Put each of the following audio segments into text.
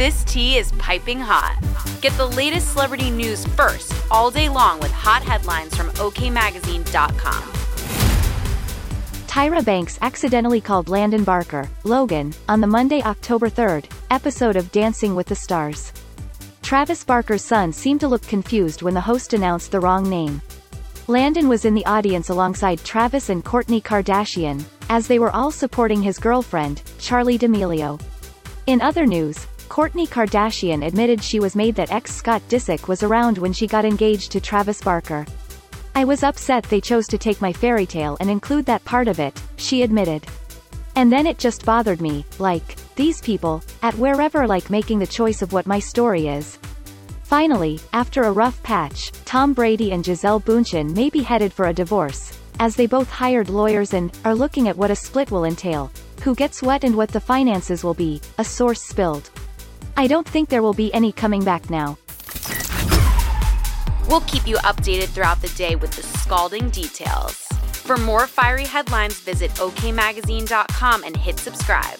This tea is piping hot. Get the latest celebrity news first all day long with hot headlines from OKMagazine.com. Tyra Banks accidentally called Landon Barker, Logan, on the Monday, October 3rd, episode of Dancing with the Stars. Travis Barker's son seemed to look confused when the host announced the wrong name. Landon was in the audience alongside Travis and Kourtney Kardashian, as they were all supporting his girlfriend, Charli D'Amelio. In other news, Kourtney Kardashian admitted she was made that ex Scott Disick was around when she got engaged to Travis Barker. I was upset they chose to take my fairy tale and include that part of it, she admitted. And then it just bothered me, like, these people, at wherever like making the choice of what my story is. Finally, after a rough patch, Tom Brady and Gisele Bündchen may be headed for a divorce, as they both hired lawyers and are looking at what a split will entail, who gets what and what the finances will be, a source spilled. I don't think there will be any coming back now. We'll keep you updated throughout the day with the scalding details. For more fiery headlines, visit OKMagazine.com and hit subscribe.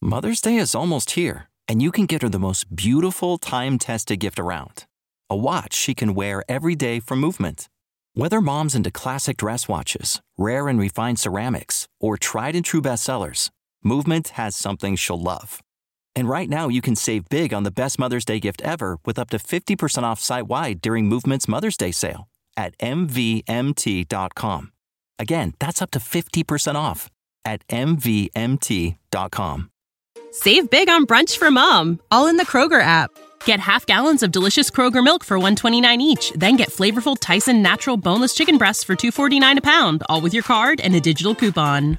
Mother's Day is almost here, and you can get her the most beautiful time tested gift around a watch she can wear every day from Movement. Whether mom's into classic dress watches, rare and refined ceramics, or tried and true bestsellers, Movement has something she'll love. And right now, you can save big on the best Mother's Day gift ever with up to 50% off site wide during Movement's Mother's Day sale at MVMT.com. Again, that's up to 50% off at MVMT.com. Save big on brunch for mom, all in the Kroger app. Get half gallons of delicious Kroger milk for 129 each, then get flavorful Tyson natural boneless chicken breasts for 249 a pound, all with your card and a digital coupon.